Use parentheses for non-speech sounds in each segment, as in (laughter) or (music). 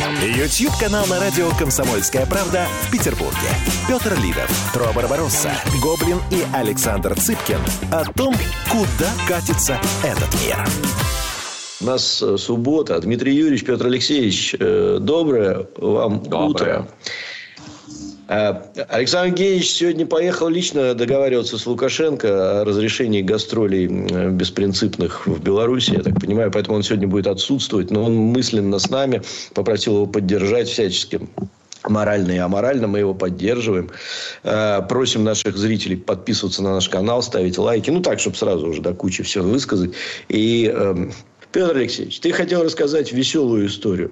Ютьюб-канал на радио «Комсомольская правда» в Петербурге. Петр Лидов, Тро Барбаросса, Гоблин и Александр Цыпкин о том, куда катится этот мир. У нас э, суббота. Дмитрий Юрьевич, Петр Алексеевич, э, доброе вам Доброе. утро. А, Александр Евгеньевич сегодня поехал лично договариваться с Лукашенко о разрешении гастролей э, беспринципных в Беларуси, я так понимаю. Поэтому он сегодня будет отсутствовать. Но он мысленно с нами попросил его поддержать всячески. Морально и аморально мы его поддерживаем. Э, Просим наших зрителей подписываться на наш канал, ставить лайки. Ну, так, чтобы сразу уже до кучи все высказать. И, эм, Петр Алексеевич, ты хотел рассказать веселую историю.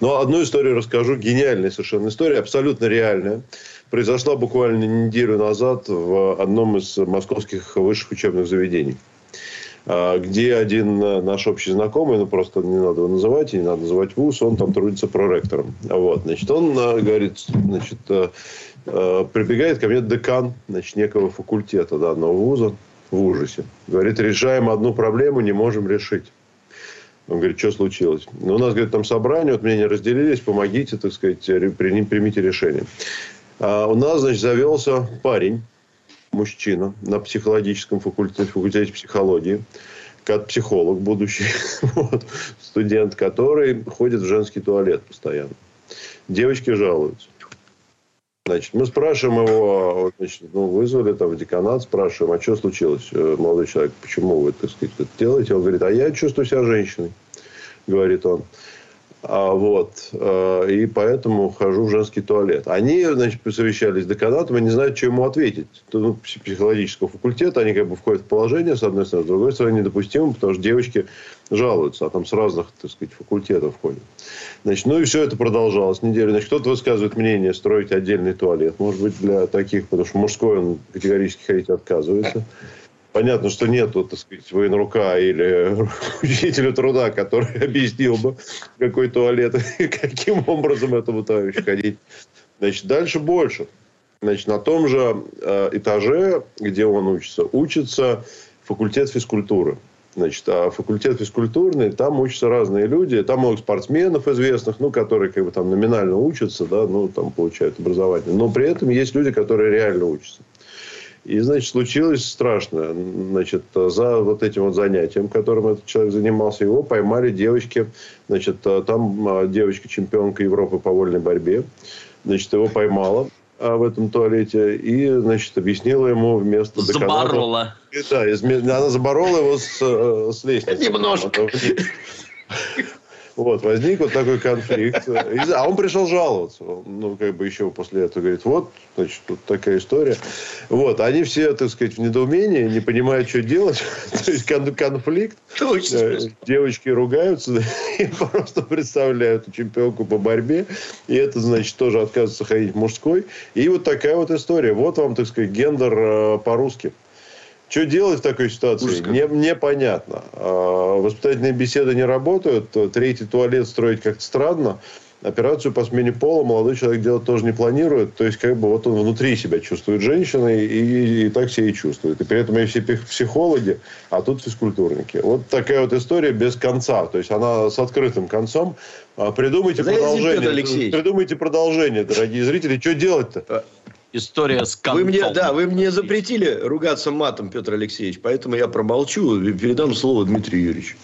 Но одну историю расскажу. Гениальная совершенно история. Абсолютно реальная. Произошла буквально неделю назад в одном из московских высших учебных заведений. А, Где один наш общий знакомый, ну просто не надо его называть, и не надо называть вуз, он там трудится проректором. Вот, значит, он э, говорит, значит, э, прибегает ко мне декан, значит, некого факультета данного вуза в ужасе. Говорит, решаем одну проблему, не можем решить. Он говорит, что случилось? Ну, у нас, говорит, там собрание, вот мнения разделились, помогите, так сказать, примите решение. А у нас, значит, завелся парень, мужчина, на психологическом факультете, факультете психологии, как психолог будущий, (laughs) вот, студент, который ходит в женский туалет постоянно. Девочки жалуются. Значит, мы спрашиваем его, значит, ну, вызвали там в деканат, спрашиваем, а что случилось, э, молодой человек, почему вы, так сказать, это делаете? Он говорит, а я чувствую себя женщиной, говорит он. А вот, э, и поэтому хожу в женский туалет. Они, значит, посовещались с деканатом и не знают, что ему ответить. Ну, пси- психологического факультета, они как бы входят в положение, с одной стороны, с другой стороны, недопустимо, потому что девочки жалуются, а там с разных, так сказать, факультетов ходят. Значит, ну и все это продолжалось неделю. Значит, кто-то высказывает мнение строить отдельный туалет. Может быть, для таких, потому что мужской он категорически ходить отказывается. Понятно, что нету, так сказать, военрука или (laughs) учителя труда, который (laughs) объяснил бы, какой туалет (laughs) и каким образом этому товарищу ходить. Значит, дальше больше. Значит, на том же э, этаже, где он учится, учится факультет физкультуры. Значит, а факультет физкультурный, там учатся разные люди. Там много спортсменов известных, ну, которые как бы там номинально учатся, да, ну, там получают образование. Но при этом есть люди, которые реально учатся. И, значит, случилось страшное. Значит, за вот этим вот занятием, которым этот человек занимался, его поймали девочки. Значит, там а, девочка-чемпионка Европы по вольной борьбе. Значит, его поймала а, в этом туалете и, значит, объяснила ему вместо деканата- Заборола. Да, изме- она заборола его с, э, с лестницы. Немножко. Вот, возник вот такой конфликт. А он пришел жаловаться. Ну, как бы еще после этого говорит, вот, значит, тут такая история. Вот, они все, так сказать, в недоумении, не понимают, что делать. (laughs) То есть, кон- конфликт. Э, Девочки ругаются и (laughs) просто представляют чемпионку по борьбе. И это, значит, тоже отказывается ходить мужской. И вот такая вот история. Вот вам, так сказать, гендер э, по-русски. Что делать в такой ситуации? Ужас. Не, непонятно. А, Воспитательные беседы не работают. Третий туалет строить как-то странно. Операцию по смене пола молодой человек делать тоже не планирует. То есть, как бы вот он внутри себя чувствует женщиной и, и так себя и чувствует. И при этом и все психологи, а тут физкультурники. Вот такая вот история без конца. То есть, она с открытым концом. А, Придумайте Знаете, продолжение. Петр Алексеевич? Придумайте продолжение, дорогие зрители. Что делать-то? История с Вы мне, концом. да, вы мне запретили ругаться матом, Петр Алексеевич, поэтому я промолчу и передам слово Дмитрию Юрьевичу.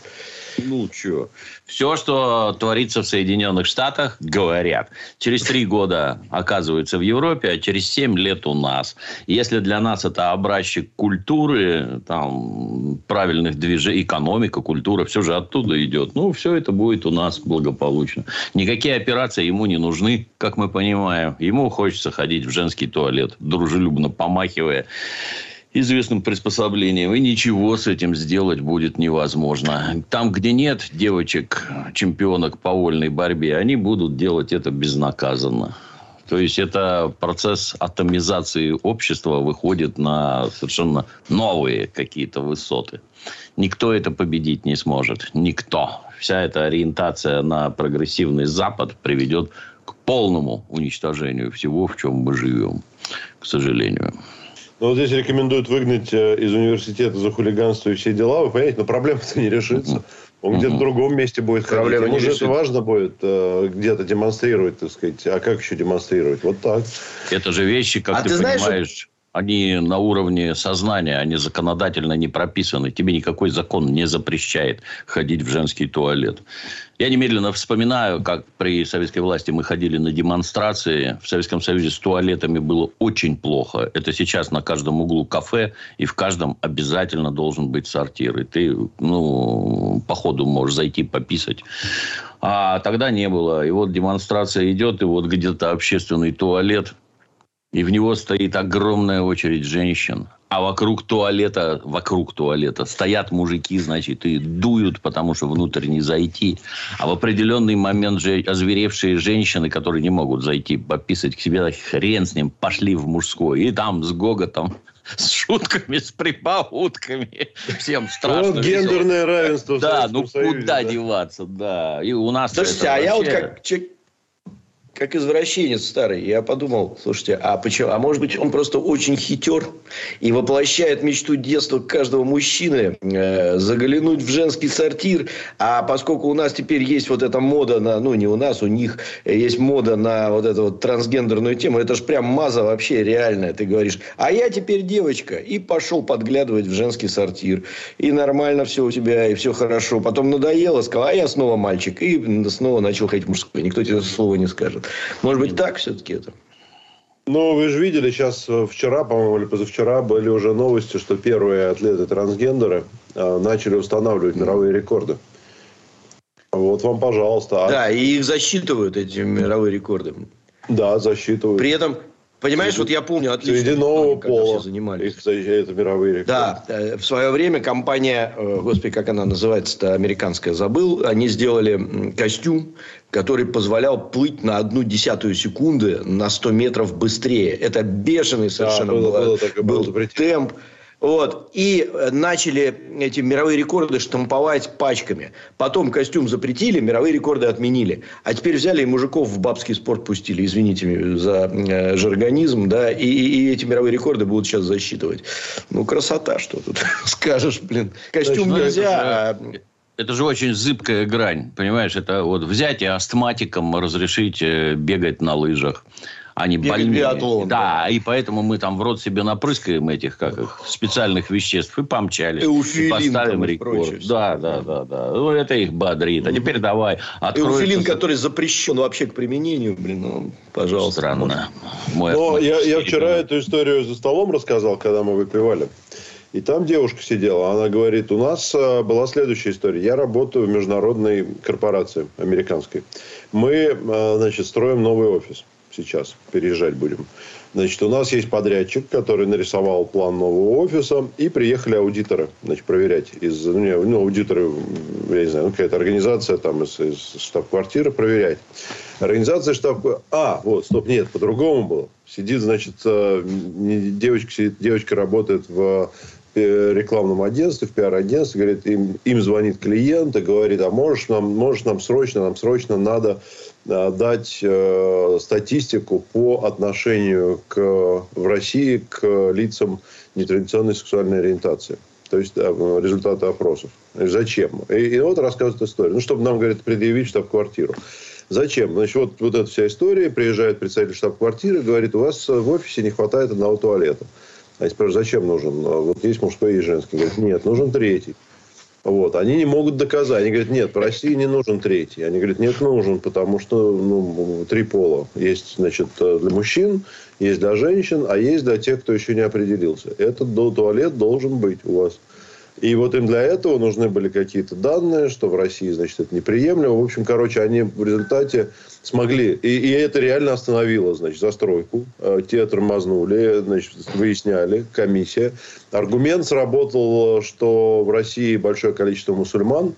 Ну, что? Все, что творится в Соединенных Штатах, говорят. Через три года оказывается в Европе, а через семь лет у нас. Если для нас это образчик культуры, там, правильных движений, экономика, культура, все же оттуда идет. Ну, все это будет у нас благополучно. Никакие операции ему не нужны, как мы понимаем. Ему хочется ходить в женский туалет, дружелюбно помахивая известным приспособлением, и ничего с этим сделать будет невозможно. Там, где нет девочек, чемпионок по вольной борьбе, они будут делать это безнаказанно. То есть это процесс атомизации общества выходит на совершенно новые какие-то высоты. Никто это победить не сможет. Никто. Вся эта ориентация на прогрессивный Запад приведет к полному уничтожению всего, в чем мы живем, к сожалению. Ну, вот здесь рекомендуют выгнать э, из университета за хулиганство и все дела. Вы понимаете, но проблема-то не решится. Он где-то в другом месте будет Проблема ходить. Ему же это важно будет э, где-то демонстрировать, так сказать. А как еще демонстрировать? Вот так. Это же вещи, как а ты, ты знаешь, понимаешь они на уровне сознания, они законодательно не прописаны. Тебе никакой закон не запрещает ходить в женский туалет. Я немедленно вспоминаю, как при советской власти мы ходили на демонстрации. В Советском Союзе с туалетами было очень плохо. Это сейчас на каждом углу кафе, и в каждом обязательно должен быть сортир. И ты, ну, по ходу можешь зайти пописать. А тогда не было. И вот демонстрация идет, и вот где-то общественный туалет – и в него стоит огромная очередь женщин. А вокруг туалета, вокруг туалета стоят мужики, значит, и дуют, потому что внутрь не зайти. А в определенный момент же озверевшие женщины, которые не могут зайти пописать к себе, хрен с ним, пошли в мужской. И там с гоготом (laughs) с шутками, с прибаутками. Всем страшно. Вот гендерное равенство. Да, ну Союзе, куда да? деваться, да. И у нас Слушайте, а вообще... я вот как человек как извращенец старый. Я подумал, слушайте, а почему? А может быть, он просто очень хитер и воплощает мечту детства каждого мужчины э, заглянуть в женский сортир. А поскольку у нас теперь есть вот эта мода на, ну не у нас, у них есть мода на вот эту вот трансгендерную тему, это же прям маза вообще реальная. Ты говоришь, а я теперь девочка. И пошел подглядывать в женский сортир. И нормально все у тебя, и все хорошо. Потом надоело, сказал, а я снова мальчик. И снова начал ходить мужской. Никто тебе слова не скажет. Может быть, так все-таки это? Ну, вы же видели сейчас, э, вчера, по-моему, или позавчера были уже новости, что первые атлеты трансгендеры э, начали устанавливать мировые рекорды. Вот вам, пожалуйста. А да, и их засчитывают, эти мировые рекорды. Да, засчитывают. При этом Понимаешь, среди, вот я помню отлично. Среди нового пола. Занимались. Их, это мировые рекорды. Да, э, в свое время компания, э, господи, как она называется-то, американская, забыл, они сделали костюм, который позволял плыть на одну десятую секунды на 100 метров быстрее. Это бешеный совершенно да, было, было, было, так, был темп. Вот. И э, начали эти мировые рекорды штамповать пачками. Потом костюм запретили, мировые рекорды отменили. А теперь взяли и мужиков в бабский спорт пустили. Извините за э, жаргонизм. Да? И, и, эти мировые рекорды будут сейчас засчитывать. Ну, красота, что тут (laughs) скажешь, блин. Костюм нельзя, ну, это же... Это же очень зыбкая грань, понимаешь? Это вот взять и астматикам разрешить э, бегать на лыжах они больные. Биатлон, да, да, и поэтому мы там в рот себе напрыскаем этих как их, специальных веществ и помчались. Эуфилин, и поставим рекорд. Да, да, да, да. Ну, это их бодрит. А теперь давай. Эуфилин, который запрещен вообще к применению, блин, ну, пожалуйста. Странно. Мой Но я, я вчера эту историю за столом рассказал, когда мы выпивали. И там девушка сидела, она говорит, у нас а, была следующая история. Я работаю в международной корпорации американской. Мы, а, значит, строим новый офис сейчас переезжать будем. Значит, у нас есть подрядчик, который нарисовал план нового офиса, и приехали аудиторы, значит, проверять. Из, ну, аудиторы, я не знаю, ну, какая-то организация там из, из штаб-квартиры проверять. Организация штаб... А, вот, стоп, нет, по-другому было. Сидит, значит, э, девочка, сидит, девочка работает в э, рекламном агентстве, в пиар-агентстве, говорит, им, им звонит клиент и говорит, а можешь нам, можешь нам срочно, нам срочно надо дать э, статистику по отношению к, в России к лицам нетрадиционной сексуальной ориентации. То есть э, результаты опросов. Зачем? И, и вот рассказывает историю. Ну, чтобы нам, говорит, предъявить штаб-квартиру. Зачем? Значит, вот, вот эта вся история. Приезжает представитель штаб-квартиры, говорит, у вас в офисе не хватает одного туалета. А я зачем нужен? Вот есть мужской и женский. Говорит, нет, нужен третий. Вот. Они не могут доказать. Они говорят, нет, в России не нужен третий. Они говорят, нет, нужен, потому что ну, три пола. Есть, значит, для мужчин, есть для женщин, а есть для тех, кто еще не определился. Этот туалет должен быть у вас. И вот им для этого нужны были какие-то данные, что в России, значит, это неприемлемо. В общем, короче, они в результате смогли, и, и это реально остановило, значит, застройку. Э, те тормознули, значит, выясняли, комиссия. Аргумент сработал, что в России большое количество мусульман,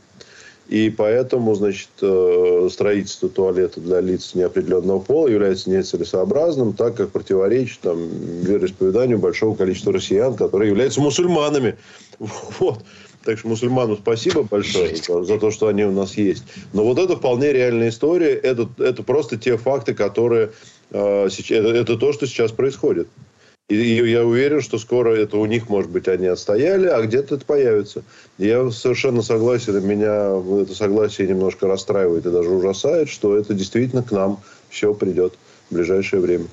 И поэтому, значит, э, строительство туалета для лиц неопределенного пола является нецелесообразным, так как противоречит там, вероисповеданию большого количества россиян, которые являются мусульманами. (laughs) Вот. Так что мусульманам спасибо большое за, за то, что они у нас есть. Но вот это вполне реальная история. Это, это просто те факты, которые... Э, сейчас, это, это то, что сейчас происходит. И я уверен, что скоро это у них, может быть, они отстояли, а где-то это появится. Я совершенно согласен, меня это согласие немножко расстраивает и даже ужасает, что это действительно к нам все придет в ближайшее время.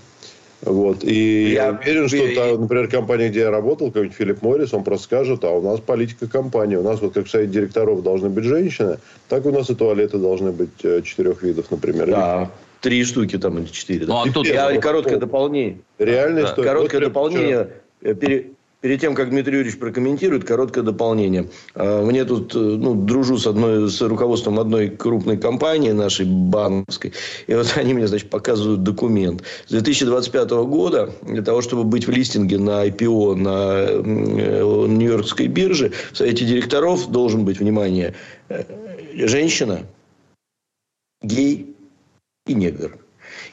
Вот. И я, я уверен, что, та, например, компания, где я работал, какой-нибудь Филипп Моррис, он просто скажет, а у нас политика компании. У нас вот как в совете директоров должны быть женщины, так у нас и туалеты должны быть э, четырех видов, например. Да. Три штуки там или четыре. Ну, а тут я, короткое дополнение. Реальная да. Короткое вот дополнение. Э, пере, перед тем, как Дмитрий Юрьевич прокомментирует, короткое дополнение. А, мне тут, э, ну, дружу с, одной, с руководством одной крупной компании нашей банковской. И вот (laughs) они мне, значит, показывают документ. С 2025 года для того, чтобы быть в листинге на IPO на э, Нью-Йоркской бирже, в совете директоров должен быть, внимание, женщина, гей, и негр.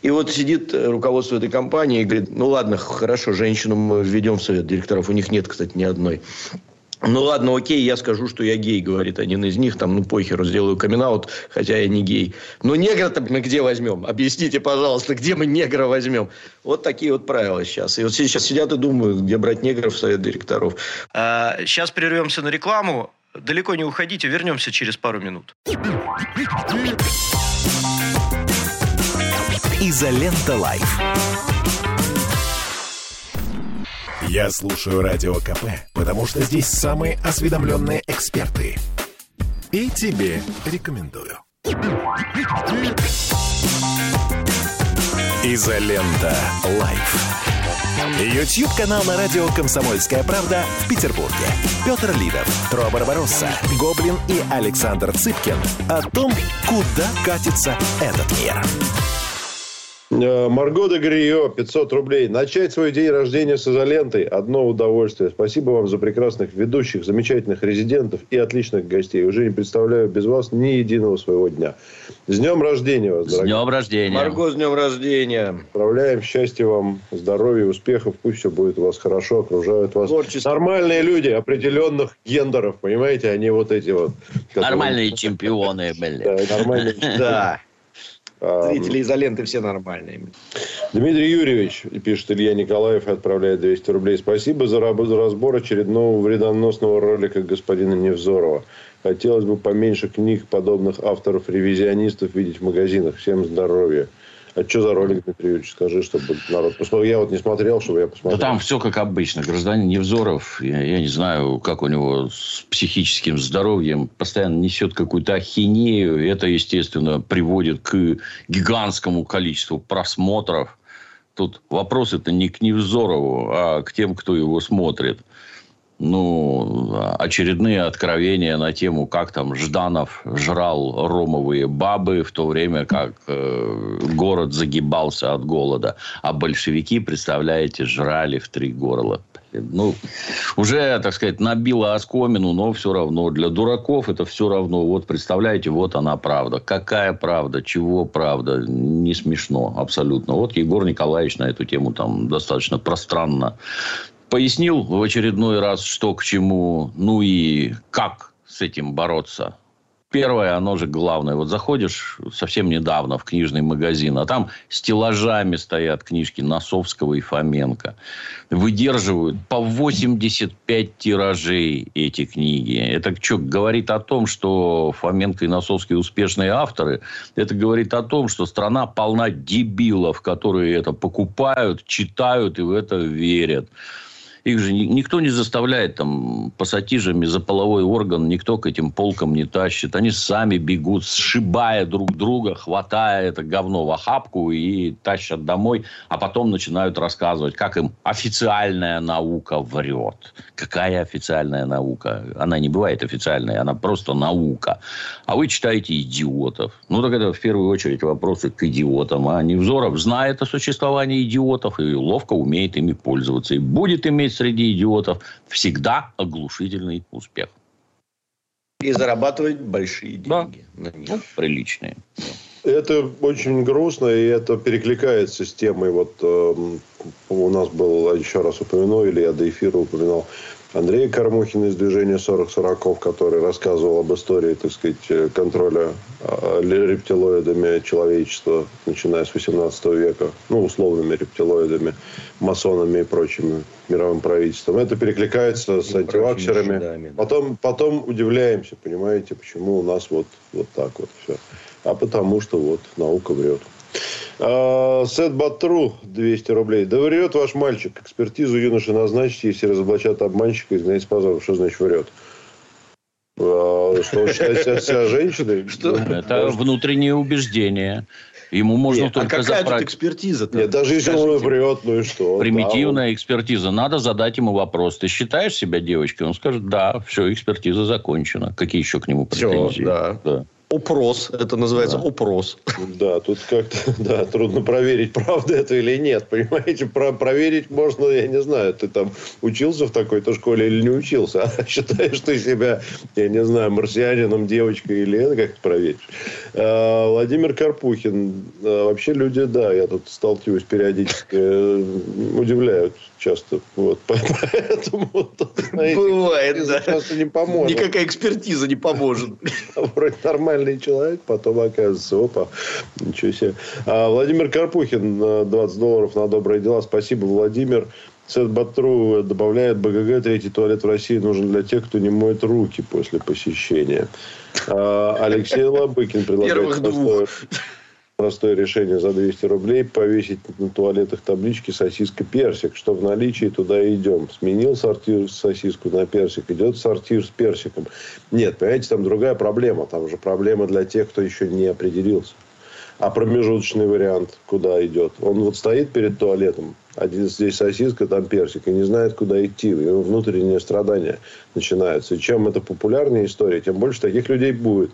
И вот сидит э, руководство этой компании и говорит, ну ладно, хорошо, женщину мы введем в совет директоров. У них нет, кстати, ни одной. Ну ладно, окей, я скажу, что я гей, говорит один из них, там, ну похеру, сделаю камин хотя я не гей. Но негра-то мы где возьмем? Объясните, пожалуйста, где мы негра возьмем? Вот такие вот правила сейчас. И вот сейчас сидят и думают, где брать негров в совет директоров. А, сейчас прервемся на рекламу. Далеко не уходите, вернемся через пару минут. Изолента Live. Я слушаю Радио КП, потому что здесь самые осведомленные эксперты. И тебе рекомендую. Изолента Live. YouTube-канал на радио «Комсомольская правда» в Петербурге. Петр Лидов, Тро Барбаросса, Гоблин и Александр Цыпкин о том, куда катится этот мир. Э, Марго де Грио, 500 рублей. Начать свой день рождения с изолентой – одно удовольствие. Спасибо вам за прекрасных ведущих, замечательных резидентов и отличных гостей. Уже не представляю без вас ни единого своего дня. С днем рождения вас, дорогие. С днем рождения. Марго, с днем рождения. Отправляем счастья вам, здоровья, успехов. Пусть все будет у вас хорошо, окружают вас Творчество. нормальные люди определенных гендеров, понимаете, они вот эти вот. Которые... Нормальные чемпионы были. Да, нормальные. (laughs) Да. Зрители изоленты все нормальные. Дмитрий Юрьевич, пишет Илья Николаев, отправляет 200 рублей. Спасибо за разбор очередного вредоносного ролика господина Невзорова. Хотелось бы поменьше книг подобных авторов-ревизионистов видеть в магазинах. Всем здоровья. А что за ролик, Дмитрий Юрьевич? Скажи, чтобы народ посмотрел. Я вот не смотрел, чтобы я посмотрел. Да там все как обычно. Гражданин Невзоров, я, я не знаю, как у него с психическим здоровьем, постоянно несет какую-то ахинею. Это, естественно, приводит к гигантскому количеству просмотров. Тут вопрос это не к Невзорову, а к тем, кто его смотрит ну, очередные откровения на тему, как там Жданов жрал ромовые бабы, в то время как э, город загибался от голода. А большевики, представляете, жрали в три горла. Ну, уже, так сказать, набило оскомину, но все равно. Для дураков это все равно. Вот, представляете, вот она правда. Какая правда? Чего правда? Не смешно абсолютно. Вот Егор Николаевич на эту тему там достаточно пространно пояснил в очередной раз, что к чему, ну и как с этим бороться. Первое, оно же главное. Вот заходишь совсем недавно в книжный магазин, а там стеллажами стоят книжки Носовского и Фоменко. Выдерживают по 85 тиражей эти книги. Это что, говорит о том, что Фоменко и Носовский успешные авторы? Это говорит о том, что страна полна дебилов, которые это покупают, читают и в это верят. Их же никто не заставляет там пассатижами за половой орган, никто к этим полкам не тащит. Они сами бегут, сшибая друг друга, хватая это говно в охапку и тащат домой, а потом начинают рассказывать, как им официальная наука врет. Какая официальная наука? Она не бывает официальной, она просто наука. А вы читаете идиотов. Ну, так это в первую очередь вопросы к идиотам. А Невзоров знает о существовании идиотов и ловко умеет ими пользоваться. И будет иметь среди идиотов всегда оглушительный успех. И зарабатывать большие деньги. Да. Ну, приличные. Это очень грустно, и это перекликается с темой. Вот э, у нас был, еще раз упомяну, или я до эфира упоминал, Андрей Кормухин из движения 40-40, который рассказывал об истории, так сказать, контроля а, рептилоидами человечества, начиная с 18 века, ну, условными рептилоидами, масонами и прочими мировым правительством. Это перекликается с антиваксерами. Потом, потом удивляемся, понимаете, почему у нас вот, вот так вот все. А потому что вот наука врет. А, Сет Батру 200 рублей. Да врет ваш мальчик. Экспертизу юноши назначить, если разоблачат обманщика, изгнать с позором. Что значит врет? А, что он считает себя женщиной? (laughs) Что? Это внутреннее убеждение. Ему можно Нет, только а какая заправить. тут экспертиза -то? Нет, даже если он врет, ну и что? Примитивная да, экспертиза. Надо задать ему вопрос. Ты считаешь себя девочкой? Он скажет, да, все, экспертиза закончена. Какие еще к нему претензии? Все, да. да. Опрос. Это называется да. опрос. Да, тут как-то (laughs) да, трудно проверить, (laughs) правда это или нет. Понимаете, Про проверить можно, я не знаю, ты там учился в такой-то школе или не учился. (laughs) А считаешь ты себя, я не знаю, марсианином, девочкой или это, как проверишь. А, Владимир Карпухин. А, вообще люди, да, я тут сталкиваюсь периодически, э, удивляют часто. Вот, (laughs) поэтому, Бывает, да. Часто не поможет. Никакая экспертиза не поможет. (laughs) Вроде нормальный человек, потом оказывается, опа, ничего себе. А, Владимир Карпухин, 20 долларов на добрые дела. Спасибо, Владимир. Сет Батру добавляет, БГГ третий туалет в России нужен для тех, кто не моет руки после посещения. А, Алексей Лобыкин предлагает простое, простое решение за 200 рублей повесить на туалетах таблички сосиска персик, что в наличии туда идем. Сменил сортир сосиску на персик, идет сортир с персиком. Нет, понимаете, там другая проблема. Там же проблема для тех, кто еще не определился. А промежуточный вариант куда идет? Он вот стоит перед туалетом, один здесь сосиска, там персик, и не знает, куда идти. Его внутреннее страдание начинается. И чем это популярнее история, тем больше таких людей будет.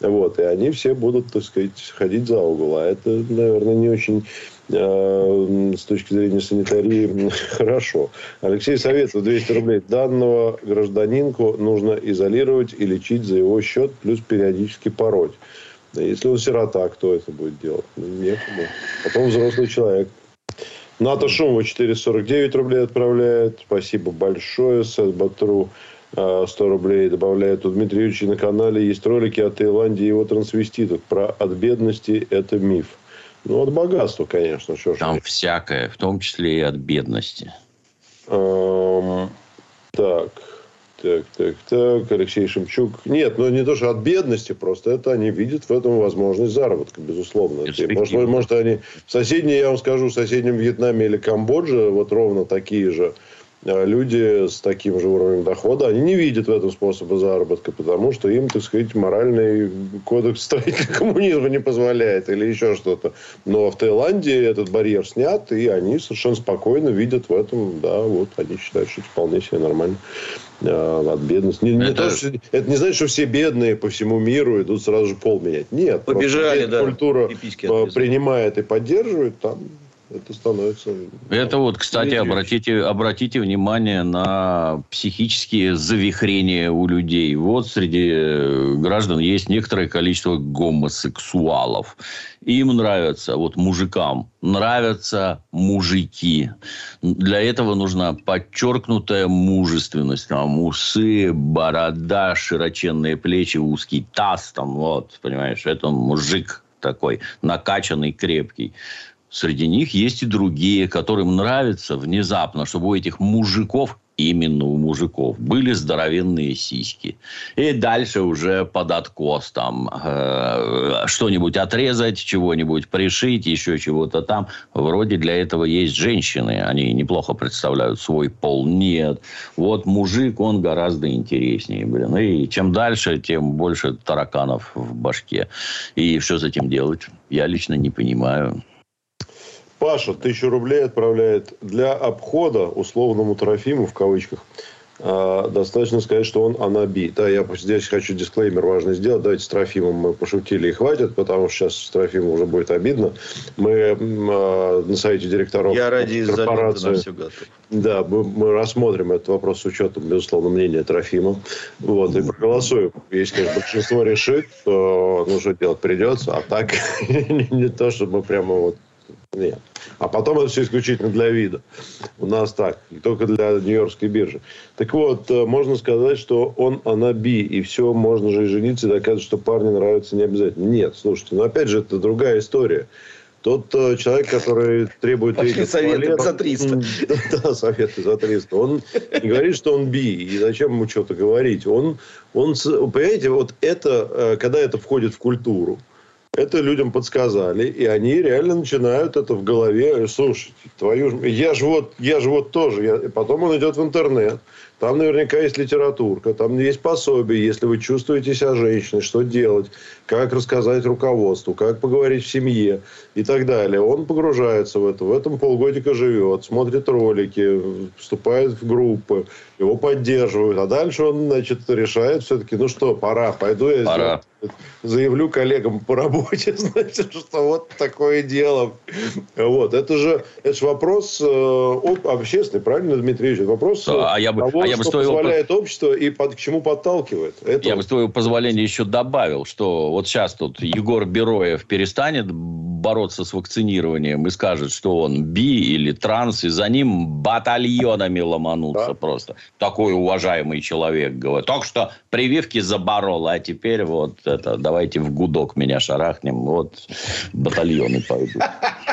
Вот, и они все будут, так сказать, ходить за угол. А это, наверное, не очень э, с точки зрения санитарии (laughs) хорошо. Алексей Советов, 200 рублей. Данного гражданинку нужно изолировать и лечить за его счет, плюс периодически пороть. Если он сирота, кто это будет делать? Ну, некому. Потом взрослый человек. НАТО Шумова 449 рублей отправляет. Спасибо большое. Сет Батру 100 рублей добавляет. У Дмитрия Юрьевича на канале есть ролики о Таиланде и его трансвеститах. Про от бедности это миф. Ну, от богатства, конечно. Что Там всякое, в том числе и от бедности. Эм, так. Так, так, так. Алексей Шемчук. Нет, ну не то, что от бедности, просто это они видят в этом возможность заработка, безусловно. Может, может, они в соседней, я вам скажу, в соседнем Вьетнаме или Камбодже вот ровно такие же а люди с таким же уровнем дохода, они не видят в этом способа заработка, потому что им, так сказать, моральный кодекс строителя (laughs) коммунизма не позволяет или еще что-то. Но в Таиланде этот барьер снят, и они совершенно спокойно видят в этом, да, вот они считают, что это вполне себе нормально а, от бедности. Не, это... Не то, что, это не значит, что все бедные по всему миру идут сразу же пол менять. Нет. Побежали, да. Культура принимает и поддерживает, там это становится... Это вот, кстати, обратите, обратите внимание на психические завихрения у людей. Вот среди э, граждан есть некоторое количество гомосексуалов. Им нравятся, вот мужикам, нравятся мужики. Для этого нужна подчеркнутая мужественность. Там усы, борода, широченные плечи, узкий таз. Там, вот, понимаешь, это мужик такой накачанный, крепкий. Среди них есть и другие, которым нравится внезапно, чтобы у этих мужиков именно у мужиков были здоровенные сиськи. И дальше уже под откос там э, что-нибудь отрезать, чего-нибудь пришить, еще чего-то там. Вроде для этого есть женщины, они неплохо представляют свой пол. Нет. Вот мужик, он гораздо интереснее, блин. И чем дальше, тем больше тараканов в башке. И что с этим делать? Я лично не понимаю. Паша тысячу рублей отправляет для обхода условному Трофиму, в кавычках, а, достаточно сказать, что он анаби. Да, я здесь хочу дисклеймер важный сделать. Давайте с Трофимом мы пошутили и хватит, потому что сейчас с Трофимом уже будет обидно. Мы э, на сайте директоров Я ради корпорации... на все готов. Да, мы, мы рассмотрим этот вопрос с учетом, безусловно, мнения Трофима. Вот, и проголосуем. Если большинство решит, то ну, что делать придется. А так (laughs) не то, чтобы мы прямо вот нет. А потом это все исключительно для вида. У нас так. И только для Нью-Йоркской биржи. Так вот, э, можно сказать, что он анаби. И все, можно же и жениться и доказывать, что парни нравятся не обязательно. Нет, слушайте. Но опять же, это другая история. Тот э, человек, который требует... Пошли советы туалет, за 300. (laughs) Да, да, советы за 300. Он не говорит, что он би. И зачем ему что-то говорить? Он, он, понимаете, вот это, э, когда это входит в культуру, это людям подсказали, и они реально начинают это в голове. Слушайте, твою я же вот, я же вот тоже. Я... Потом он идет в интернет. Там наверняка есть литературка, там есть пособие, если вы чувствуете себя женщиной, что делать, как рассказать руководству, как поговорить в семье и так далее. Он погружается в это, в этом полгодика живет, смотрит ролики, вступает в группы, его поддерживают. А дальше он, значит, решает все-таки, ну что, пора, пойду я пора. заявлю коллегам по работе, (laughs) значит, что вот такое дело. Вот, это же, это же вопрос э, общественный, правильно, Дмитрий Ильич? Вопрос а я бы, того, а я бы что позволяет по... общество и под, к чему подталкивает. Это... Я бы, с твоего позволения, еще добавил, что вот сейчас тут Егор Бероев перестанет бороться с вакцинированием и скажет, что он би или транс, и за ним батальонами ломанутся да. просто. Такой уважаемый человек говорит. Только что прививки заборол, а теперь вот это, давайте в гудок меня шарахнем, вот батальоны пойдут.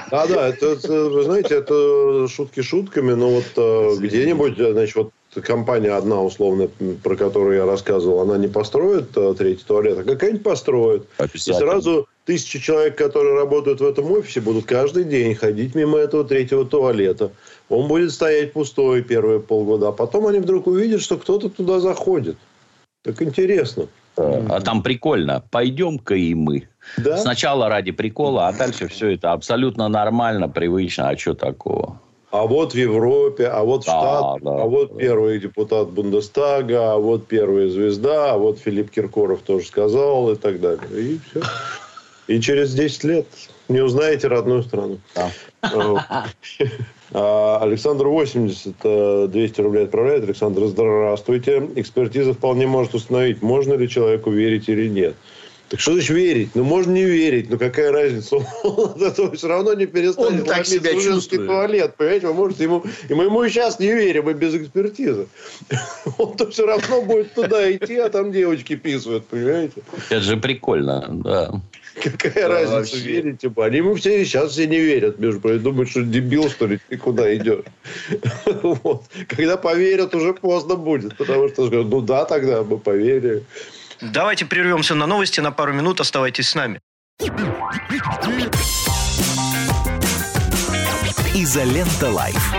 Да, да, это, знаете, это шутки шутками, но вот э, где-нибудь, значит, вот компания одна, условно, про которую я рассказывал, она не построит э, третий туалет, а какая-нибудь построит. И сразу тысячи человек, которые работают в этом офисе, будут каждый день ходить мимо этого третьего туалета. Он будет стоять пустой первые полгода, а потом они вдруг увидят, что кто-то туда заходит. Так интересно. А там прикольно. Пойдем-ка и мы. Да? Сначала ради прикола, а дальше все это абсолютно нормально, привычно. А что такого? А вот в Европе, а вот в да, Штатах, да, а вот да. первый депутат Бундестага, а вот первая звезда, а вот Филипп Киркоров тоже сказал и так далее. И все. И через 10 лет не узнаете родную страну. Да. (laughs) А, Александр 80, 200 э, рублей отправляет. Александр, здравствуйте. Экспертиза вполне может установить, можно ли человеку верить или нет. Так что значит верить? Ну, можно не верить, но какая разница? (laughs) Он все равно не перестанет Он так себя чувствует. туалет, понимаете? Вы можете ему... И мы ему сейчас не верим, и без экспертизы. (laughs) Он-то все равно будет туда идти, а там девочки писают, понимаете? Это же прикольно, да. Какая да, разница, вообще. верите бы? Они ему все сейчас все не верят, между прочим. Думают, что дебил, что ли, ты куда идешь? (laughs) Вот. Когда поверят, уже поздно будет. Потому что, ну да, тогда мы поверили. Давайте прервемся на новости на пару минут. Оставайтесь с нами. Изолента Live.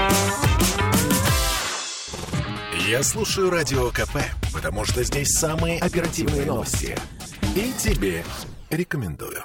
Я слушаю Радио КП, потому что здесь самые оперативные новости. И тебе рекомендую.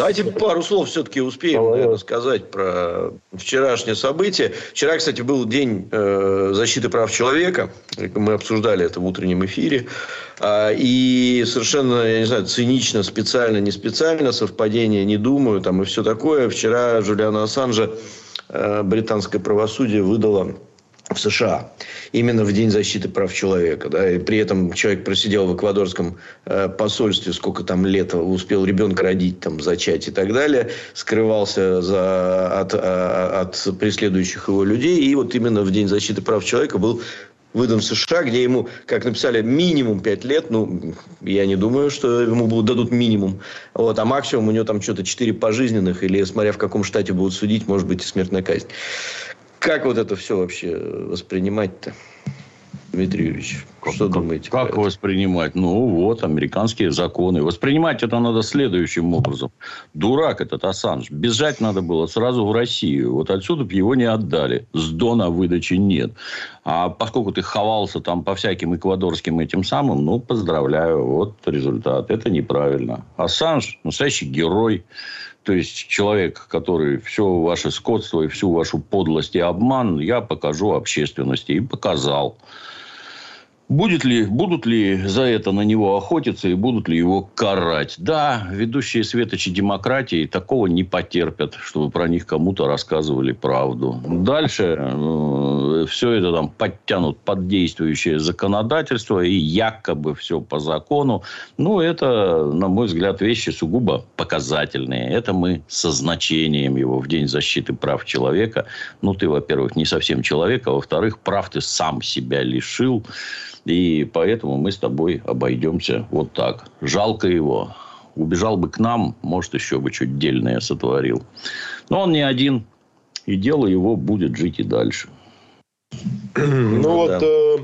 Давайте пару слов все-таки успеем наверное, сказать про вчерашнее событие. Вчера, кстати, был день э, защиты прав человека. Мы обсуждали это в утреннем эфире. А, и совершенно, я не знаю, цинично, специально, не специально, совпадение, не думаю, там и все такое. Вчера Джулиана Ассанжа э, британское правосудие выдало в США. Именно в День защиты прав человека. Да, и при этом человек просидел в эквадорском э, посольстве, сколько там лет, успел ребенка родить, там, зачать и так далее. Скрывался за, от, а, от преследующих его людей. И вот именно в День защиты прав человека был выдан в США, где ему, как написали, минимум 5 лет. Ну, я не думаю, что ему будут, дадут минимум. Вот, а максимум у него там что-то 4 пожизненных, или смотря в каком штате будут судить, может быть и смертная казнь. Как вот это все вообще воспринимать-то? Дмитрий Юрьевич, как, что думаете? Как воспринимать? Ну, вот, американские законы. Воспринимать это надо следующим образом. Дурак этот Ассанж. Бежать надо было сразу в Россию. Вот отсюда бы его не отдали. С Дона выдачи нет. А поскольку ты ховался там по всяким эквадорским этим самым, ну, поздравляю. Вот результат. Это неправильно. Ассанж настоящий герой. То есть, человек, который все ваше скотство и всю вашу подлость и обман я покажу общественности. И показал. Будет ли, будут ли за это на него охотиться и будут ли его карать? Да, ведущие светочи демократии такого не потерпят, чтобы про них кому-то рассказывали правду. Дальше э, все это там подтянут под действующее законодательство и якобы все по закону. Ну, это, на мой взгляд, вещи сугубо показательные. Это мы со значением его в День защиты прав человека. Ну, ты, во-первых, не совсем человек, а во-вторых, прав ты сам себя лишил. И поэтому мы с тобой обойдемся вот так. Жалко его. Убежал бы к нам, может, еще бы что-то дельное сотворил. Но он не один. И дело его будет жить и дальше. Ну, ну вот э,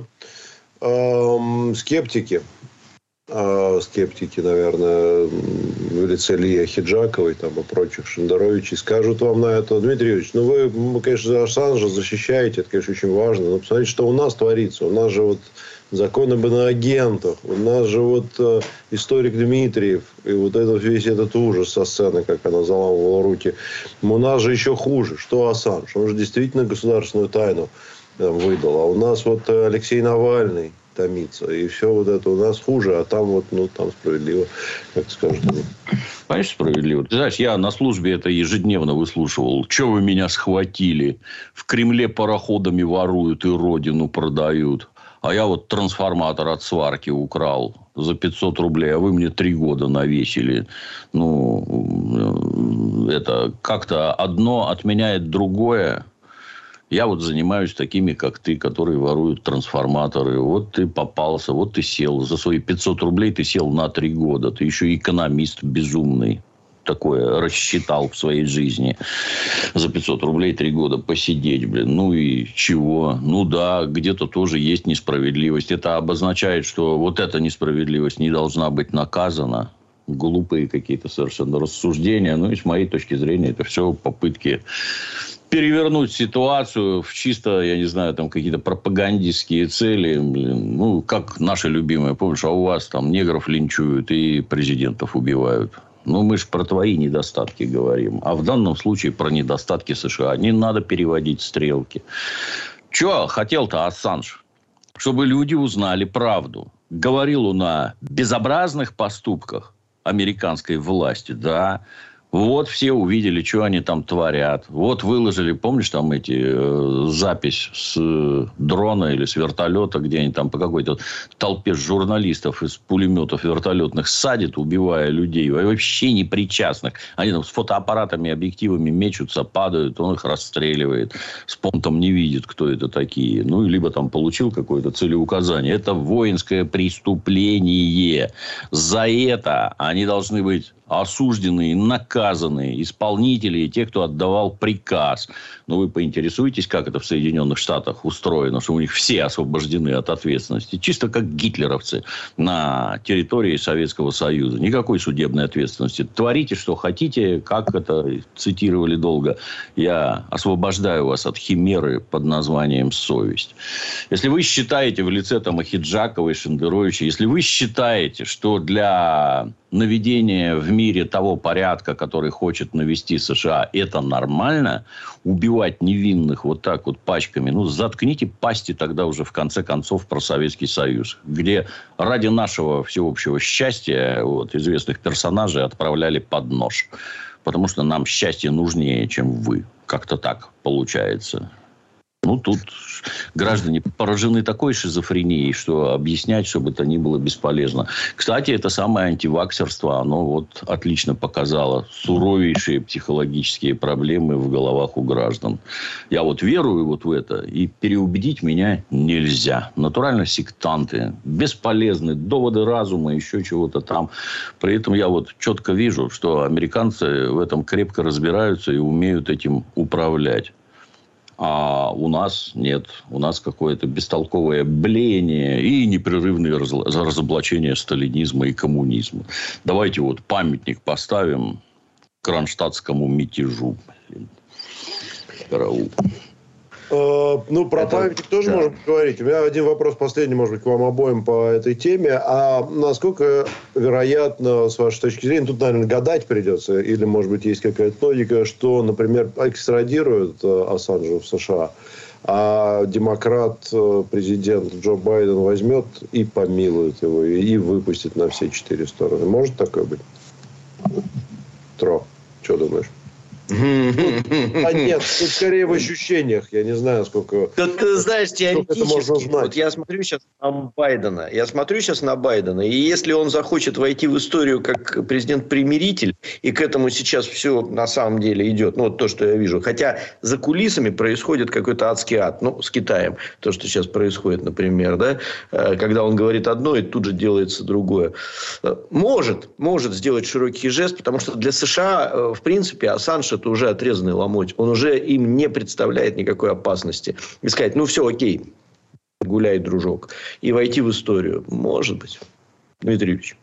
э, скептики, э, скептики, наверное, в лице Лия Хиджаковой там, и прочих Шендеровичей скажут вам на это, Дмитрий Юрьевич, ну вы, конечно, Ассанжа защищаете, это, конечно, очень важно, но посмотрите, что у нас творится. У нас же вот закон об иноагентах. У нас же вот э, историк Дмитриев, и вот этот весь этот ужас со сцены, как она заламывала руки. У нас же еще хуже. Что Ассанж? Он же действительно государственную тайну э, выдал. А у нас вот Алексей Навальный томится. И все вот это у нас хуже, а там вот, ну, там справедливо, как они. Конечно, справедливо. Ты знаешь, я на службе это ежедневно выслушивал. Че вы меня схватили? В Кремле пароходами воруют и родину продают. А я вот трансформатор от сварки украл за 500 рублей, а вы мне три года навесили. Ну, это как-то одно отменяет другое. Я вот занимаюсь такими, как ты, которые воруют трансформаторы. Вот ты попался, вот ты сел. За свои 500 рублей ты сел на три года. Ты еще экономист безумный такое рассчитал в своей жизни. За 500 рублей три года посидеть, блин. Ну и чего? Ну да, где-то тоже есть несправедливость. Это обозначает, что вот эта несправедливость не должна быть наказана. Глупые какие-то совершенно рассуждения. Ну и с моей точки зрения это все попытки перевернуть ситуацию в чисто, я не знаю, там какие-то пропагандистские цели. Блин, ну, как наши любимые. Помнишь, а у вас там негров линчуют и президентов убивают. Ну, мы же про твои недостатки говорим. А в данном случае про недостатки США. Не надо переводить стрелки. Че хотел-то Ассанж? Чтобы люди узнали правду. Говорил он о безобразных поступках американской власти. Да, вот все увидели, что они там творят. Вот выложили, помнишь, там эти э, запись с э, дрона или с вертолета, где они там по какой-то толпе журналистов из пулеметов вертолетных садят, убивая людей, вообще не причастных. Они там с фотоаппаратами, объективами мечутся, падают, он их расстреливает. С понтом не видит, кто это такие. Ну, либо там получил какое-то целеуказание. Это воинское преступление. За это они должны быть осужденные, наказанные исполнители и те, кто отдавал приказ. Но вы поинтересуетесь, как это в Соединенных Штатах устроено, что у них все освобождены от ответственности. Чисто как гитлеровцы на территории Советского Союза. Никакой судебной ответственности. Творите, что хотите, как это цитировали долго. Я освобождаю вас от химеры под названием «совесть». Если вы считаете в лице там Ахиджакова и Шендеровича, если вы считаете, что для наведения в мире того порядка, который хочет навести США, это нормально, убивать невинных вот так вот пачками, ну, заткните пасти тогда уже в конце концов про Советский Союз, где ради нашего всеобщего счастья вот, известных персонажей отправляли под нож. Потому что нам счастье нужнее, чем вы. Как-то так получается. Ну, тут граждане поражены такой шизофренией, что объяснять, чтобы это ни было бесполезно. Кстати, это самое антиваксерство, оно вот отлично показало суровейшие психологические проблемы в головах у граждан. Я вот верую вот в это, и переубедить меня нельзя. Натурально сектанты, бесполезны, доводы разума, еще чего-то там. При этом я вот четко вижу, что американцы в этом крепко разбираются и умеют этим управлять. А у нас нет. У нас какое-то бестолковое бление и непрерывное разоблачение сталинизма и коммунизма. Давайте вот памятник поставим кронштадтскому мятежу. Караул. Э, ну, про Это... памятник тоже да. можем поговорить. У меня один вопрос последний, может быть, к вам обоим по этой теме. А насколько вероятно, с вашей точки зрения, тут, наверное, гадать придется, или, может быть, есть какая-то логика, что, например, экстрадируют э, Ассанжа в США, а демократ, э, президент Джо Байден возьмет и помилует его, и выпустит на все четыре стороны. Может такое быть? Тро, что думаешь? А нет, (laughs) тут скорее в ощущениях. Я не знаю, сколько... Да ты знаешь, теоретически. Вот я смотрю сейчас на Байдена. Я смотрю сейчас на Байдена. И если он захочет войти в историю как президент-примиритель, и к этому сейчас все на самом деле идет, ну, вот то, что я вижу. Хотя за кулисами происходит какой-то адский ад. Ну, с Китаем. То, что сейчас происходит, например, да. Э, когда он говорит одно, и тут же делается другое. Э, может, может сделать широкий жест, потому что для США, э, в принципе, Ассанж это уже отрезанный ломоть. Он уже им не представляет никакой опасности. И сказать, ну, все, окей, гуляй, дружок. И войти в историю. Может быть. Дмитрий Юрьевич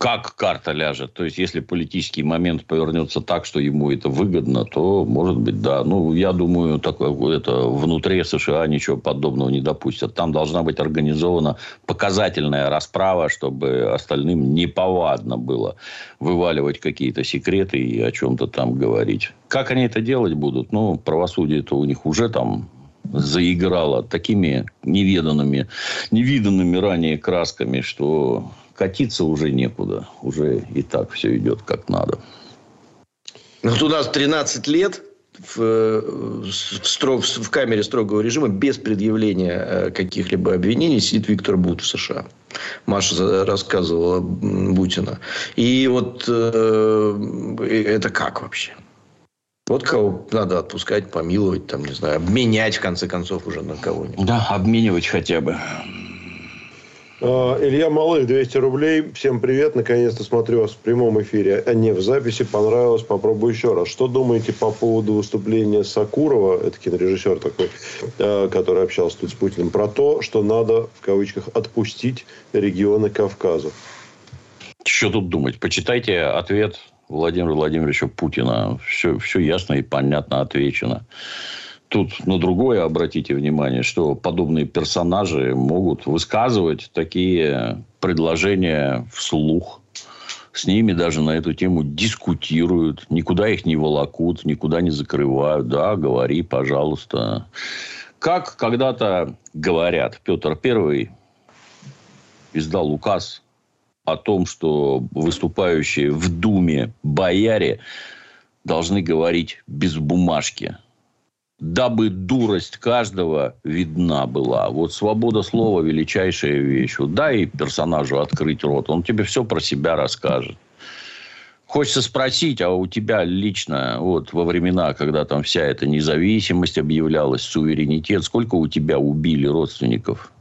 как карта ляжет. То есть, если политический момент повернется так, что ему это выгодно, то, может быть, да. Ну, я думаю, такое, это, внутри США ничего подобного не допустят. Там должна быть организована показательная расправа, чтобы остальным неповадно было вываливать какие-то секреты и о чем-то там говорить. Как они это делать будут? Ну, правосудие-то у них уже там заиграло такими неведанными, невиданными ранее красками, что катиться уже некуда. Уже и так все идет как надо. Вот у нас 13 лет в, в, строг, в камере строгого режима без предъявления э, каких-либо обвинений сидит Виктор Бут в США. Маша рассказывала Бутина. И вот э, это как вообще? Вот кого надо отпускать, помиловать, там, не знаю, обменять, в конце концов, уже на кого-нибудь. Да, обменивать хотя бы. А, Илья Малых, 200 рублей. Всем привет. Наконец-то смотрю вас в прямом эфире, а не в записи. Понравилось. Попробую еще раз. Что думаете по поводу выступления Сакурова, это кинорежиссер такой, а, который общался тут с Путиным, про то, что надо, в кавычках, отпустить регионы Кавказа? Что тут думать? Почитайте ответ Владимира Владимировича Путина. Все, все ясно и понятно отвечено. Тут на другое обратите внимание, что подобные персонажи могут высказывать такие предложения вслух. С ними даже на эту тему дискутируют. Никуда их не волокут, никуда не закрывают. Да, говори, пожалуйста. Как когда-то говорят, Петр Первый издал указ о том, что выступающие в Думе бояре должны говорить без бумажки – дабы дурость каждого видна была. Вот свобода слова – величайшая вещь. Вот дай персонажу открыть рот, он тебе все про себя расскажет. Хочется спросить, а у тебя лично вот во времена, когда там вся эта независимость объявлялась, суверенитет, сколько у тебя убили родственников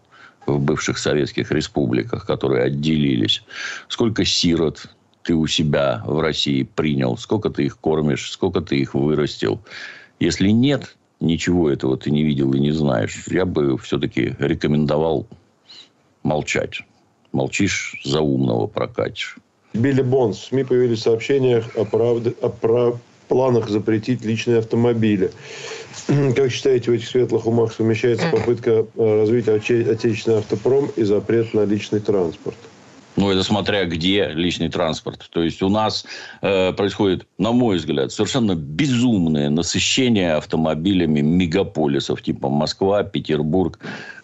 в бывших советских республиках, которые отделились? Сколько сирот ты у себя в России принял? Сколько ты их кормишь? Сколько ты их вырастил? Если нет, ничего этого ты не видел и не знаешь, я бы все-таки рекомендовал молчать. Молчишь, за умного прокатишь. Билли Бонс. В СМИ появились сообщения о, правде, о про планах запретить личные автомобили. (clears throat) Как считаете, в этих светлых умах совмещается попытка э, развития отечественного автопром и запрет на личный транспорт? Ну, это смотря где личный транспорт. То есть, у нас э, происходит, на мой взгляд, совершенно безумное насыщение автомобилями мегаполисов, типа Москва, Петербург.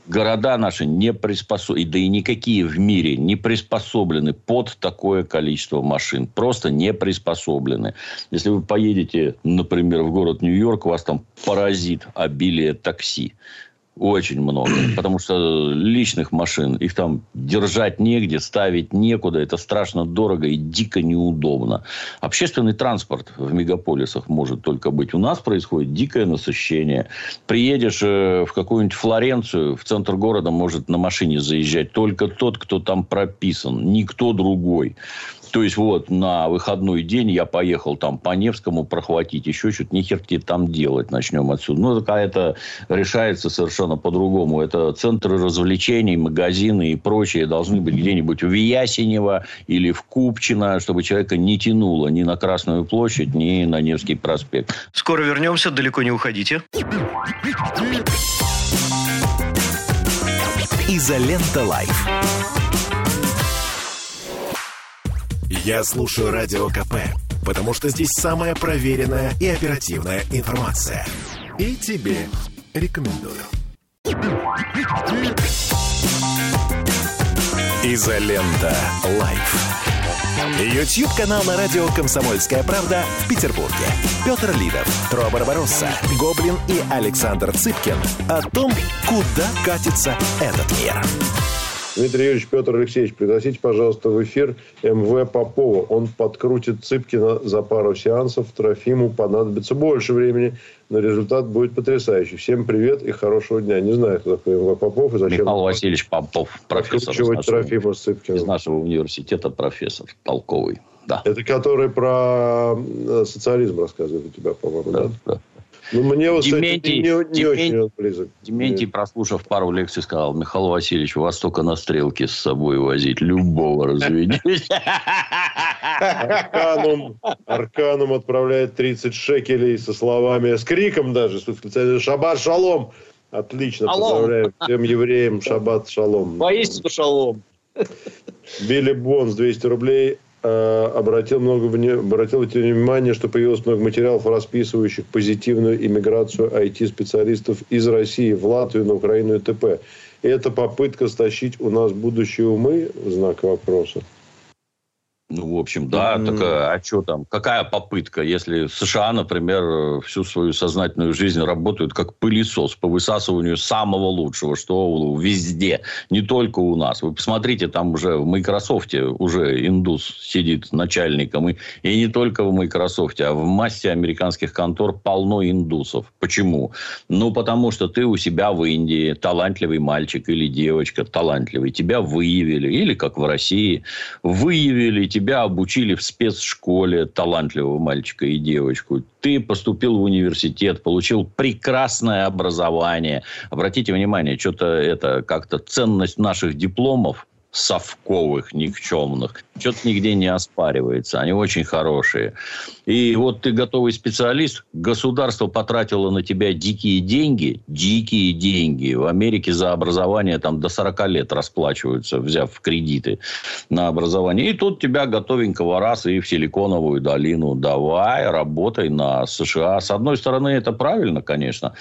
Города наши не приспособлены, да и никакие в мире не приспособлены под такое количество машин. Просто не приспособлены. Если вы поедете, например, в город Нью-Йорк, вас там поразит обилие такси. Очень много. (clears throat) Потому что личных машин, их там держать негде, ставить некуда. Это страшно дорого и дико неудобно. Общественный транспорт в мегаполисах может только быть. У нас происходит дикое насыщение. Приедешь э, в какую-нибудь Флоренцию, в центр города может на машине заезжать только тот, кто там прописан. Никто другой То есть, вот, на выходной день я поехал там по Невскому прохватить, еще что-то, нихер тебе там делать, начнем отсюда. Ну, это, это решается совершенно по-другому. Это центры развлечений, магазины и прочее должны быть где-нибудь в Ясенево или в Купчино, чтобы человека не тянуло ни на Красную площадь, ни на Невский проспект. Скоро вернемся, далеко не уходите. Изолента Live. Я слушаю Радио КП, потому что здесь самая проверенная и оперативная информация. И тебе рекомендую. Изолента Live. YouTube-канал на радио «Комсомольская правда» в Петербурге. Петр Лидов, Тро Барбаросса, Гоблин и Александр Цыпкин о том, куда катится этот мир. Дмитрий Юрьевич, Петр Алексеевич, пригласите, пожалуйста, в эфир МВ Попова. Он подкрутит Цыпкина за пару сеансов. Трофиму понадобится больше времени, но результат будет потрясающий. Всем привет и хорошего дня. Не знаю, кто такой МВ Попов и зачем... Михаил Васильевич Попов, профессор из нашего, Трофима с Цыпкиным. из нашего университета, профессор толковый. Да. Это который про э, социализм рассказывает у тебя, по-моему, да? Да, да. Ну, мне вот, кстати, Дементий- не, не Дементий- очень он близок. Дементий, прослушав пару лекций, сказал, Михаил Васильевич, вас только на стрелке с собой возить. Любого разведете. Арканум, Арканум отправляет 30 шекелей со словами, с криком даже, «Шаббат шалом!» Отлично, Шалом. поздравляем всем евреям «Шаббат шалом!» Воистину шалом. Билли Бонс 200 рублей обратил, много, обратил внимание, что появилось много материалов, расписывающих позитивную иммиграцию IT-специалистов из России в Латвию, на Украину и т.п. И это попытка стащить у нас будущие умы? Знак вопроса. Ну, в общем, да, М. так а, а что там? Какая попытка, если США, например, всю свою сознательную жизнь работают как пылесос по высасыванию самого лучшего, что везде, не только у нас. Вы посмотрите, там уже в Microsoft уже индус сидит начальником, и, и не только в Microsoft, а в массе американских контор полно индусов. Почему? Ну, потому что ты у себя в Индии талантливый мальчик или девочка талантливый, тебя выявили, или как в России, выявили, тебя обучили в спецшколе талантливого мальчика и девочку. Ты поступил в университет, получил прекрасное образование. Обратите внимание, что-то это как-то ценность наших дипломов совковых, никчемных. Что-то нигде не оспаривается. Они очень хорошие. И вот ты готовый специалист, государство потратило на тебя дикие деньги, дикие деньги. В Америке за образование там до 40 лет расплачиваются, взяв кредиты на образование. И тут тебя готовенького раз и в Силиконовую долину. Давай, работай на США. С одной стороны, это правильно, конечно.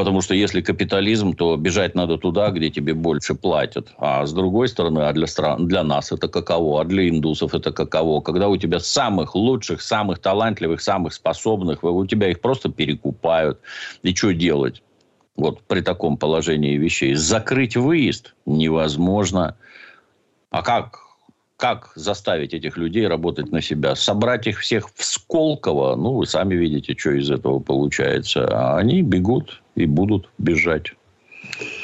Потому что если капитализм, то бежать надо туда, где тебе больше платят. А с другой стороны, а для, стран, для нас это каково, а для индусов это каково. Когда у тебя самых лучших, самых талантливых, самых способных, у тебя их просто перекупают. И что делать? Вот при таком положении вещей. Закрыть выезд невозможно. А как? Как заставить этих людей работать на себя? Собрать их всех в Сколково? Ну, вы сами видите, что из этого получается. А они бегут и будут бежать.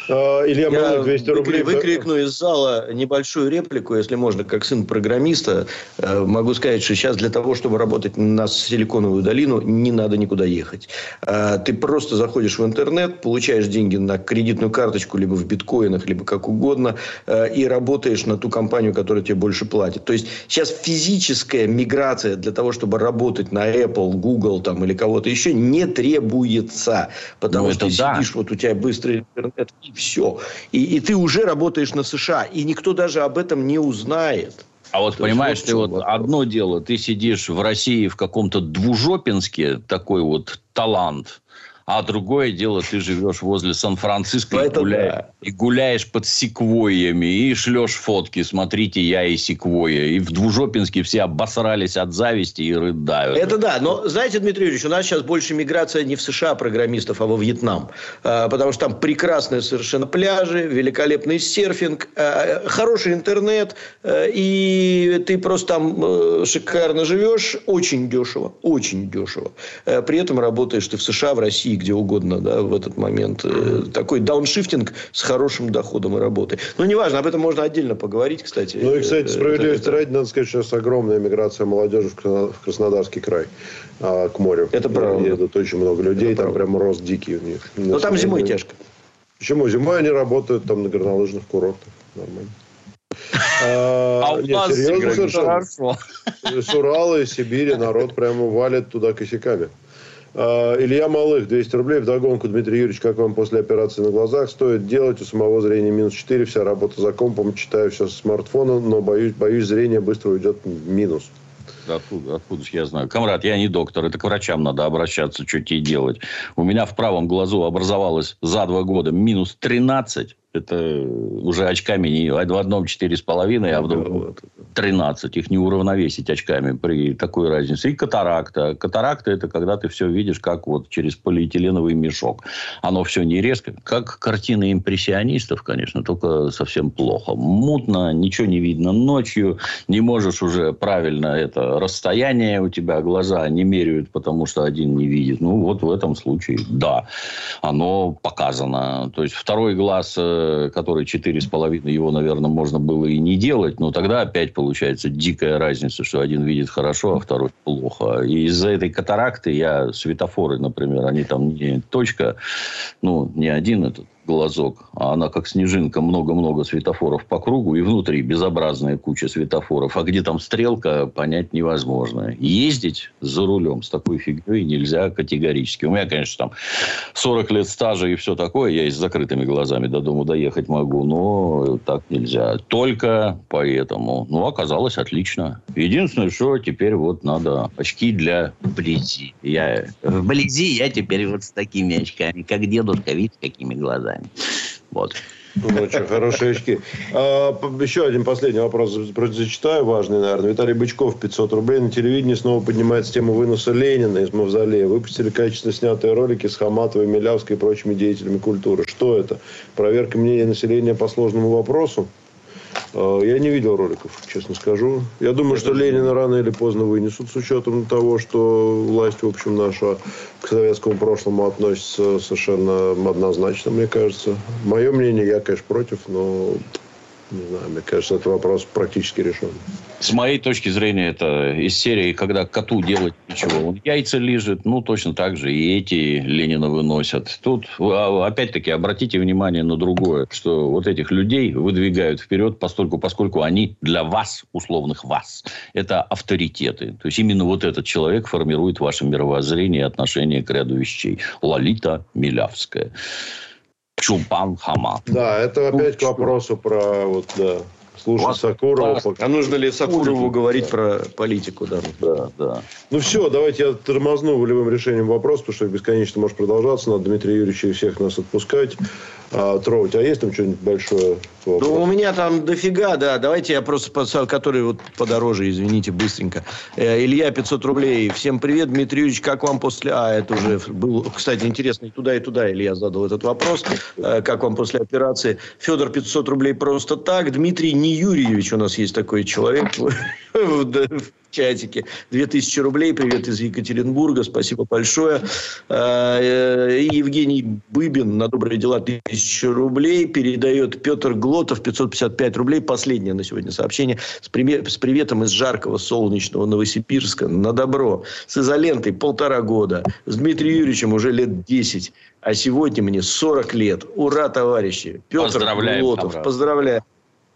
А, Илья Я Малых, 200 рублей. выкри- выкрикну из зала небольшую реплику, если можно, как сын программиста. Э, Могу сказать, что сейчас для того, чтобы работать на Силиконовую долину, не надо никуда ехать. Э, Ты просто заходишь в интернет, получаешь деньги на кредитную карточку, либо в биткоинах, либо как угодно, э, и работаешь на ту компанию, которая тебе больше платит. То есть сейчас физическая миграция для того, чтобы работать на Apple, Google там, или кого-то еще, не требуется. Потому Ну, что это да. сидишь, вот у тебя быстрый интернет, и все. И, и ты уже работаешь на США, и никто даже об этом не узнает. А вот То понимаешь, ты вот вопрос. одно дело, ты сидишь в России в каком-то двужопинске, такой вот талант, а другое дело, ты живешь возле Сан-Франциско и, гуляешь, да. И гуляешь под секвойями, и шлешь фотки, смотрите, я и секвойя. И в Двужопинске все обосрались от зависти и рыдают. Это да, но знаете, Дмитрий Юрьевич, у нас сейчас больше миграция не в США программистов, а во Вьетнам. А, Потому что там прекрасные совершенно пляжи, великолепный серфинг, а, хороший интернет, а, и ты просто там э, шикарно живешь, очень дешево, очень дешево. При этом работаешь ты в США, в России, где угодно, да, в этот момент. Э, Такой дауншифтинг с хорошим доходом и работой. Ну, неважно, об этом можно отдельно поговорить, кстати. Ну и, кстати, Э, справедливости это- ради, надо сказать, что сейчас огромная миграция молодежи в Красно- в Краснодарский край а, к морю. Это правда. Едут очень много людей, Это там правда. прям рост дикий у них. Ну, там зимой тяжко. Почему? Зимой они работают там на горнолыжных курортах. Нормально. А у нет, нас серьезно. С Урала и Сибири народ прямо валит туда косяками. А, Илья Малых, 200 рублей. Вдогонку, Дмитрий Юрьевич, как вам после операции на глазах? Стоит делать, у самого зрения минус 4, вся работа за компом, читаю все с смартфона, но боюсь, боюсь зрение быстро уйдет в минус. Откуда, откуда ж я знаю? Камрад, я не доктор, это к врачам надо обращаться, что тебе делать. У меня в правом глазу образовалось за два года минус 13. Это уже очками не... В одном 4,5, а в другом Вот. 13. Их не уравновесить очками при такой разнице. И катаракта. Катаракта – это когда ты все видишь, как вот через полиэтиленовый мешок. Оно все не резко. Как картины импрессионистов, конечно, только совсем плохо. Мутно, ничего не видно ночью. Не можешь уже правильно это расстояние у тебя, глаза не меряют, потому что один не видит. Ну, вот в этом случае, да, оно показано. То есть, второй глаз, э, который 4,5, его, наверное, можно было и не делать, но тогда опять получается дикая разница, что один видит хорошо, а второй плохо. И из-за этой катаракты я светофоры, например, они там не точка, ну, не один этот глазок, а она как снежинка, много-много светофоров по кругу, и внутри безобразная куча светофоров. А где там стрелка, понять невозможно. Ездить за рулем с такой фигней нельзя категорически. У меня, конечно, там 40 лет стажа и все такое, я и с закрытыми глазами до дома доехать могу, но так нельзя. Только поэтому. Ну, оказалось отлично. Единственное, что теперь вот надо очки для вблизи. Я вблизи я теперь вот с такими очками, как дедушка, видишь, какими глазами. Вот. Ну, очень хорошие очки. А, еще один последний вопрос за- зачитаю, важный, наверное. Виталий Бычков, 500 рублей. На телевидении снова поднимается тема выноса Ленина из Мавзолея. Выпустили качественно снятые ролики с Хаматовой, Милявской и прочими деятелями культуры. Что это? Проверка мнения населения по сложному вопросу? А, Я не видел роликов, честно скажу. Я думаю, что Ленина рано или поздно вынесут с учетом того, что власть, в общем, наша к советскому прошлому относится совершенно однозначно, мне кажется. Мое мнение, я, конечно, против, но не знаю, мне кажется, этот вопрос практически решен. С моей точки зрения, это из серии, когда коту делать ничего. Он яйца лежит, ну, точно так же и эти Ленина выносят. Тут, а, опять-таки, обратите внимание на другое, что вот этих людей выдвигают вперед, постольку, поскольку они для вас, условных вас, это авторитеты. То есть, именно вот этот человек формирует ваше мировоззрение и отношение к ряду вещей. Лолита Милявская. Чулпан Хамат. Да, это опять к вопросу про вот, да, слушать Вот Сакурова. так. А нужно ли Сакурову говорить про политику? Да. Да, да. Ну все, давайте я тормозну волевым решением вопрос, потому что бесконечно может продолжаться. Надо Дмитрия Юрьевича и всех нас отпускать. А, Трогать. А есть там что-нибудь большое? Ну, у меня там дофига, да. Давайте я просто, по- который вот подороже, извините, быстренько. Э, Илья, 500 рублей. Всем привет, Дмитрий Юрьевич, как вам после... А, это уже был, кстати, интересно, и туда, и туда Илья задал этот вопрос. Э, Как вам после операции? Федор, 500 рублей просто так. Дмитрий Не Юрьевич, у нас есть такой человек (laughs) чатике. 2000 рублей. Привет из Екатеринбурга. Спасибо большое. Э, И Евгений Быбин на добрые дела 1000 рублей. Передает Петр Глотов 555 рублей. Последнее на сегодня сообщение. С, приветом из жаркого солнечного Новосибирска. На добро. С изолентой полтора года. С Дмитрием Юрьевичем уже лет 10. А сегодня мне 40 лет. Ура, товарищи. Петр Поздравляем, Глотов. Камрад. Поздравляем.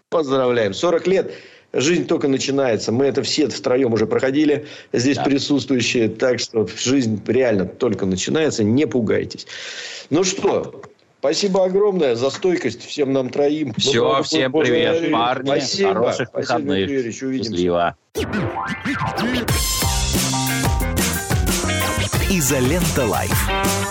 Поздравляем. 40 лет. Жизнь только начинается. Мы это все втроем уже проходили, здесь Да. присутствующие. Так что жизнь реально только начинается. Не пугайтесь. Ну что, спасибо огромное за стойкость всем нам троим. Все, Ну, всем Боже, привет, Юрий, парни. Спасибо. Хороших Спасибо, выходных. Юрьевич. Увидимся. Счастливо. Изолента Лайф.